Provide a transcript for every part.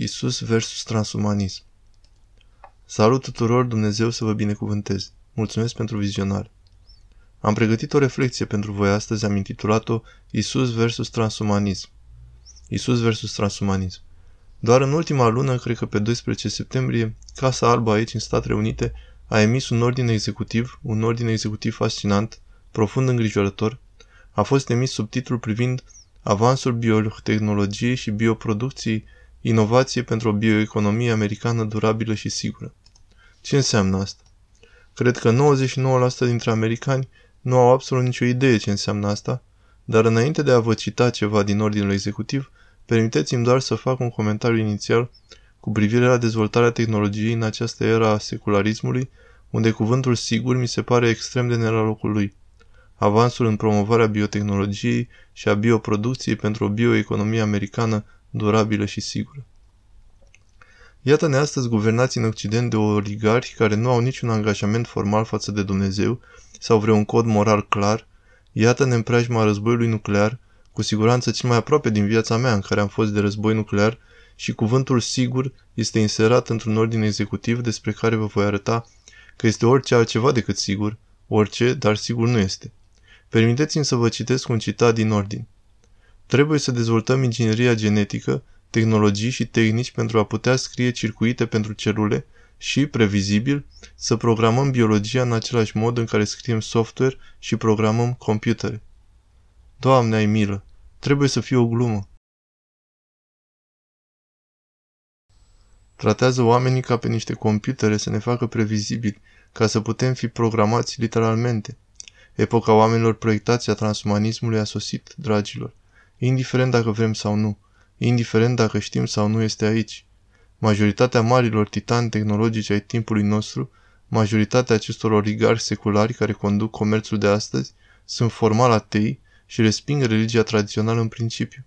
Isus versus transumanism. Salut tuturor, Dumnezeu să vă binecuvânteze. Mulțumesc pentru vizionare. Am pregătit o reflexie pentru voi astăzi, am intitulat-o Isus versus transumanism. Isus versus transumanism. Doar în ultima lună, cred că pe 12 septembrie, Casa Albă aici, în Statele Unite, a emis un ordin executiv, un ordin executiv fascinant, profund îngrijorător. A fost emis sub titlul privind avansul biotehnologiei și bioproducției Inovație pentru o bioeconomie americană durabilă și sigură. Ce înseamnă asta? Cred că 99% dintre americani nu au absolut nicio idee ce înseamnă asta, dar înainte de a vă cita ceva din ordinul executiv, permiteți-mi doar să fac un comentariu inițial cu privire la dezvoltarea tehnologiei în această era a secularismului, unde cuvântul sigur mi se pare extrem de ne la locul lui. Avansul în promovarea biotehnologiei și a bioproducției pentru o bioeconomie americană durabilă și sigură. Iată-ne astăzi guvernați în Occident de oligarhi care nu au niciun angajament formal față de Dumnezeu sau vreun cod moral clar, iată-ne în preajma războiului nuclear, cu siguranță cel mai aproape din viața mea în care am fost de război nuclear și cuvântul sigur este inserat într-un ordin executiv despre care vă voi arăta că este orice altceva decât sigur, orice, dar sigur nu este. Permiteți-mi să vă citesc un citat din ordin. Trebuie să dezvoltăm ingineria genetică, tehnologii și tehnici pentru a putea scrie circuite pentru celule și, previzibil, să programăm biologia în același mod în care scriem software și programăm computere. Doamne, ai milă! Trebuie să fie o glumă. Tratează oamenii ca pe niște computere să ne facă previzibili, ca să putem fi programați literalmente. Epoca oamenilor proiectați a transumanismului a sosit, dragilor indiferent dacă vrem sau nu, indiferent dacă știm sau nu este aici. Majoritatea marilor titani tehnologici ai timpului nostru, majoritatea acestor oligarhi seculari care conduc comerțul de astăzi, sunt formal atei și resping religia tradițională în principiu.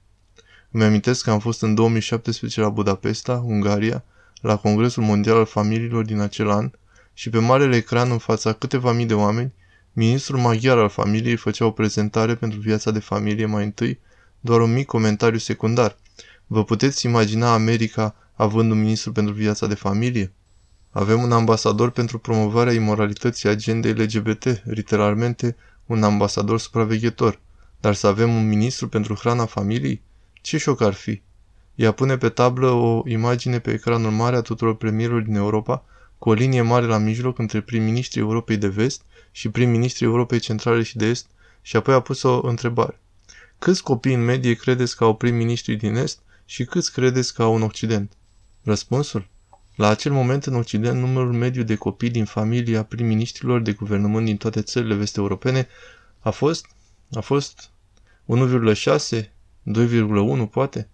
Îmi amintesc că am fost în 2017 la Budapesta, Ungaria, la Congresul Mondial al Familiilor din acel an și pe marele ecran în fața câteva mii de oameni, ministrul maghiar al familiei făcea o prezentare pentru viața de familie mai întâi doar un mic comentariu secundar. Vă puteți imagina America având un ministru pentru viața de familie? Avem un ambasador pentru promovarea imoralității agendei LGBT, literalmente un ambasador supraveghetor. Dar să avem un ministru pentru hrana familiei? Ce șoc ar fi? Ea pune pe tablă o imagine pe ecranul mare a tuturor premierilor din Europa, cu o linie mare la mijloc între prim-ministrii Europei de Vest și prim-ministrii Europei Centrale și de Est și apoi a pus o întrebare. Câți copii în medie credeți că au prim-ministri din Est și câți credeți că au în Occident? Răspunsul? La acel moment în Occident, numărul mediu de copii din familia prim-ministrilor de guvernământ din toate țările vest-europene a fost, a fost 1,6, 2,1 poate?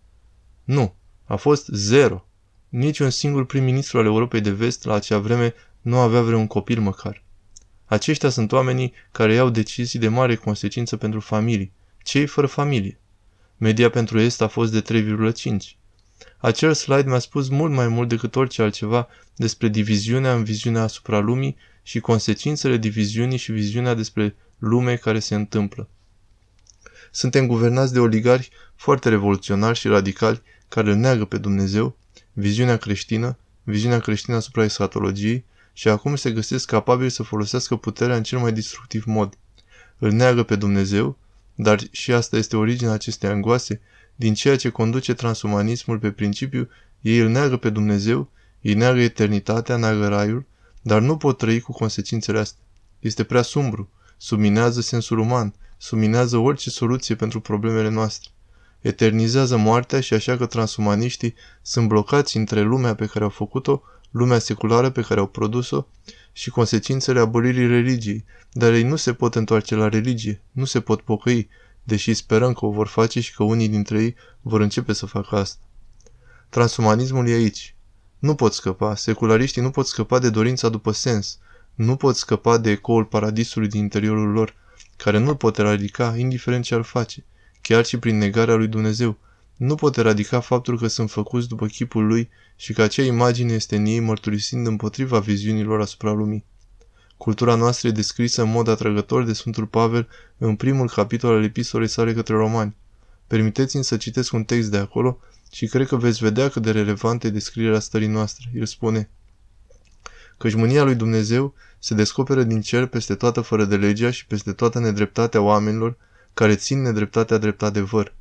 Nu, a fost 0. Nici un singur prim-ministru al Europei de Vest la acea vreme nu avea vreun copil măcar. Aceștia sunt oamenii care iau decizii de mare consecință pentru familii, cei fără familie. Media pentru Est a fost de 3,5. Acel slide mi-a spus mult mai mult decât orice altceva despre diviziunea în viziunea asupra lumii și consecințele diviziunii și viziunea despre lume care se întâmplă. Suntem guvernați de oligarhi foarte revoluționari și radicali care îl neagă pe Dumnezeu, viziunea creștină, viziunea creștină asupra escatologiei și acum se găsesc capabili să folosească puterea în cel mai destructiv mod. Îl neagă pe Dumnezeu, dar și asta este originea acestei angoase, din ceea ce conduce transumanismul pe principiu, ei îl neagă pe Dumnezeu, ei neagă eternitatea, neagă raiul, dar nu pot trăi cu consecințele astea. Este prea sumbru, subminează sensul uman, subminează orice soluție pentru problemele noastre. Eternizează moartea și așa că transumaniștii sunt blocați între lumea pe care au făcut-o, lumea seculară pe care au produs-o și consecințele abolirii religiei, dar ei nu se pot întoarce la religie, nu se pot pocăi, deși sperăm că o vor face și că unii dintre ei vor începe să facă asta. Transumanismul e aici. Nu pot scăpa, seculariștii nu pot scăpa de dorința după sens, nu pot scăpa de ecoul paradisului din interiorul lor, care nu-l pot eradica, indiferent ce ar face, chiar și prin negarea lui Dumnezeu. Nu pot eradica faptul că sunt făcuți după chipul lui și că acea imagine este în ei mărturisind împotriva viziunilor asupra lumii. Cultura noastră e descrisă în mod atrăgător de Sfântul Pavel în primul capitol al epistolei sale către romani. Permiteți-mi să citesc un text de acolo, și cred că veți vedea cât de relevantă e descrierea stării noastre. El spune, căci mânia lui Dumnezeu se descoperă din cer peste toată fără de legea și peste toată nedreptatea oamenilor care țin nedreptatea drept adevăr.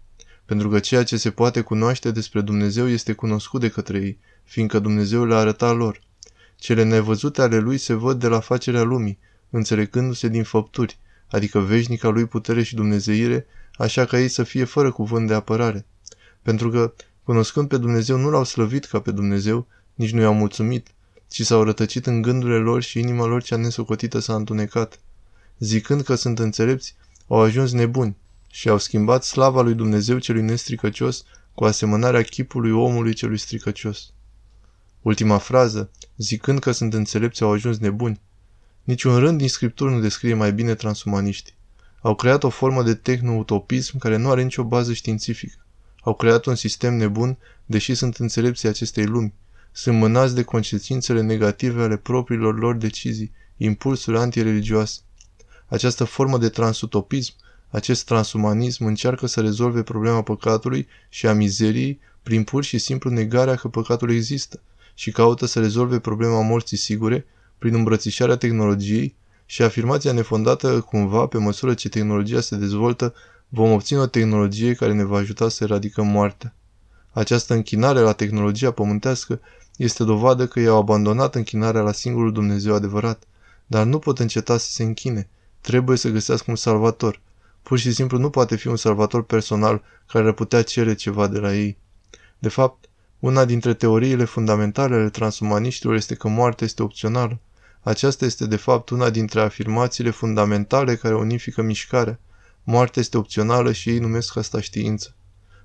Pentru că ceea ce se poate cunoaște despre Dumnezeu este cunoscut de către ei, fiindcă Dumnezeu le-a arătat lor. Cele nevăzute ale lui se văd de la facerea lumii, înțelegându-se din făpturi, adică veșnica lui putere și dumnezeire, așa ca ei să fie fără cuvânt de apărare. Pentru că, cunoscând pe Dumnezeu, nu l-au slăvit ca pe Dumnezeu, nici nu i-au mulțumit, ci s-au rătăcit în gândurile lor și inima lor cea nesocotită s-a întunecat. Zicând că sunt înțelepți, au ajuns nebuni și au schimbat slava lui Dumnezeu celui nestricăcios cu asemănarea chipului omului celui stricăcios. Ultima frază, zicând că sunt înțelepți, au ajuns nebuni. Niciun rând din scripturi nu descrie mai bine transumaniștii. Au creat o formă de tehno-utopism care nu are nicio bază științifică. Au creat un sistem nebun, deși sunt înțelepții acestei lumi. Sunt mânați de consecințele negative ale propriilor lor decizii, impulsuri antireligioase. Această formă de transutopism, acest transumanism încearcă să rezolve problema păcatului și a mizeriei prin pur și simplu negarea că păcatul există și caută să rezolve problema morții sigure prin îmbrățișarea tehnologiei și afirmația nefondată cumva pe măsură ce tehnologia se dezvoltă vom obține o tehnologie care ne va ajuta să eradicăm moartea. Această închinare la tehnologia pământească este dovadă că i-au abandonat închinarea la singurul Dumnezeu adevărat, dar nu pot înceta să se închine. Trebuie să găsească un salvator. Pur și simplu nu poate fi un salvator personal care ar putea cere ceva de la ei. De fapt, una dintre teoriile fundamentale ale transumaniștilor este că moartea este opțională. Aceasta este de fapt una dintre afirmațiile fundamentale care unifică mișcarea. Moartea este opțională și ei numesc asta știință.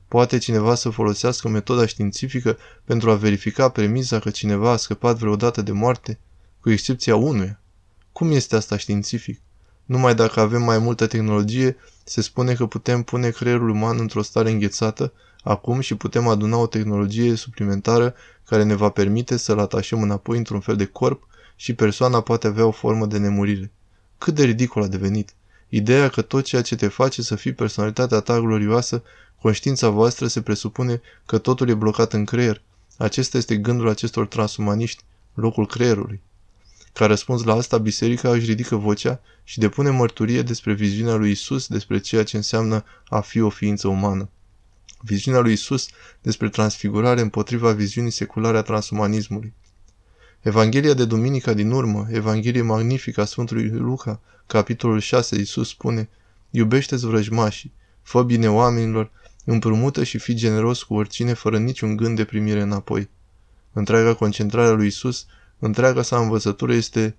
Poate cineva să folosească metoda științifică pentru a verifica premisa că cineva a scăpat vreodată de moarte, cu excepția unuia. Cum este asta științific? Numai dacă avem mai multă tehnologie, se spune că putem pune creierul uman într-o stare înghețată acum și putem aduna o tehnologie suplimentară care ne va permite să-l atașăm înapoi într-un fel de corp și persoana poate avea o formă de nemurire. Cât de ridicol a devenit! Ideea că tot ceea ce te face să fii personalitatea ta glorioasă, conștiința voastră se presupune că totul e blocat în creier. Acesta este gândul acestor transumaniști, locul creierului. Ca răspuns la asta, biserica își ridică vocea și depune mărturie despre viziunea lui Isus despre ceea ce înseamnă a fi o ființă umană. Viziunea lui Isus despre transfigurare împotriva viziunii seculare a transumanismului. Evanghelia de duminica din urmă, Evanghelie magnifică a Sfântului Luca, capitolul 6, Iisus spune, Iubește-ți vrăjmașii, fă bine oamenilor, împrumută și fi generos cu oricine fără niciun gând de primire înapoi. Întreaga concentrare a lui Isus, întreaga sa învățătură este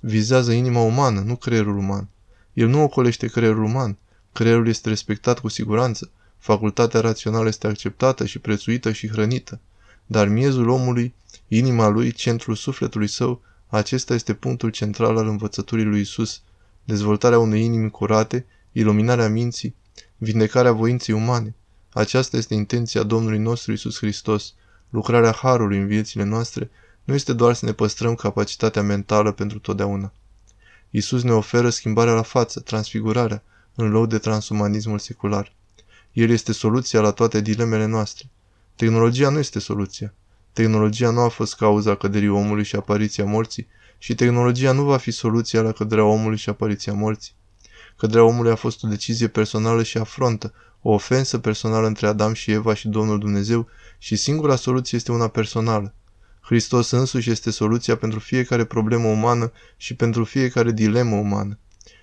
vizează inima umană, nu creierul uman. El nu ocolește creierul uman. Creierul este respectat cu siguranță. Facultatea rațională este acceptată și prețuită și hrănită. Dar miezul omului Inima lui, centrul sufletului său, acesta este punctul central al învățăturii lui Isus, dezvoltarea unei inimi curate, iluminarea minții, vindecarea voinței umane. Aceasta este intenția Domnului nostru Isus Hristos. Lucrarea Harului în viețile noastre nu este doar să ne păstrăm capacitatea mentală pentru totdeauna. Isus ne oferă schimbarea la față, transfigurarea, în loc de transumanismul secular. El este soluția la toate dilemele noastre. Tehnologia nu este soluția. Tehnologia nu a fost cauza căderii omului și apariția morții și tehnologia nu va fi soluția la căderea omului și apariția morții. Căderea omului a fost o decizie personală și afrontă, o ofensă personală între Adam și Eva și Domnul Dumnezeu și singura soluție este una personală. Hristos însuși este soluția pentru fiecare problemă umană și pentru fiecare dilemă umană.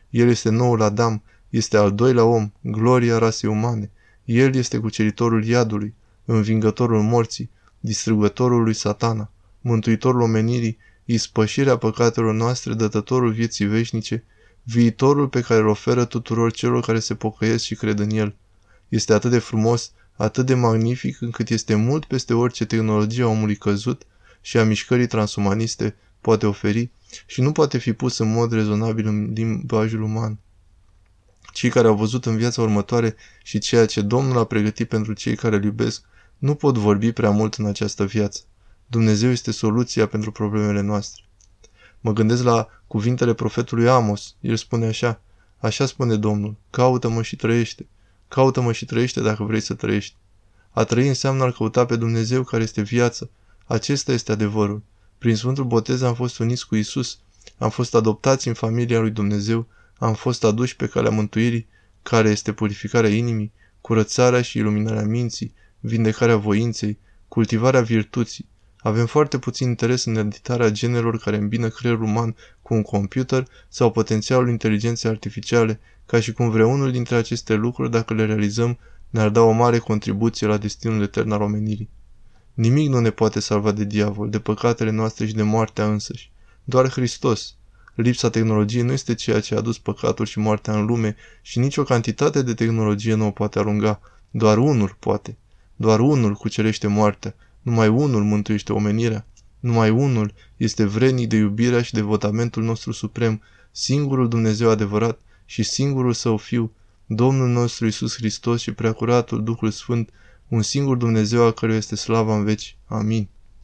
El este noul Adam, este al doilea om, gloria rasei umane. El este cuceritorul iadului, învingătorul morții, distrugătorul lui satana, mântuitorul omenirii, ispășirea păcatelor noastre, dătătorul vieții veșnice, viitorul pe care îl oferă tuturor celor care se pocăiesc și cred în el. Este atât de frumos, atât de magnific, încât este mult peste orice tehnologie a omului căzut și a mișcării transumaniste poate oferi și nu poate fi pus în mod rezonabil în limbajul uman. Cei care au văzut în viața următoare și ceea ce Domnul a pregătit pentru cei care îl iubesc nu pot vorbi prea mult în această viață. Dumnezeu este soluția pentru problemele noastre. Mă gândesc la cuvintele profetului Amos. El spune așa, așa spune Domnul, caută-mă și trăiește. Caută-mă și trăiește dacă vrei să trăiești. A trăi înseamnă a căuta pe Dumnezeu care este viață. Acesta este adevărul. Prin Sfântul Botez am fost uniți cu Isus, am fost adoptați în familia lui Dumnezeu, am fost aduși pe calea mântuirii, care este purificarea inimii, curățarea și iluminarea minții, vindecarea voinței, cultivarea virtuții. Avem foarte puțin interes în editarea generelor care îmbină creierul uman cu un computer sau potențialul inteligenței artificiale, ca și cum vreunul dintre aceste lucruri, dacă le realizăm, ne-ar da o mare contribuție la destinul etern al omenirii. Nimic nu ne poate salva de diavol, de păcatele noastre și de moartea însăși. Doar Hristos. Lipsa tehnologiei nu este ceea ce a adus păcatul și moartea în lume și nicio cantitate de tehnologie nu o poate alunga. Doar unul poate. Doar unul cucerește moartea. Numai unul mântuiește omenirea. Numai unul este vrednic de iubirea și devotamentul nostru suprem, singurul Dumnezeu adevărat și singurul Său Fiu, Domnul nostru Isus Hristos și Preacuratul Duhul Sfânt, un singur Dumnezeu a căruia este slava în veci. Amin.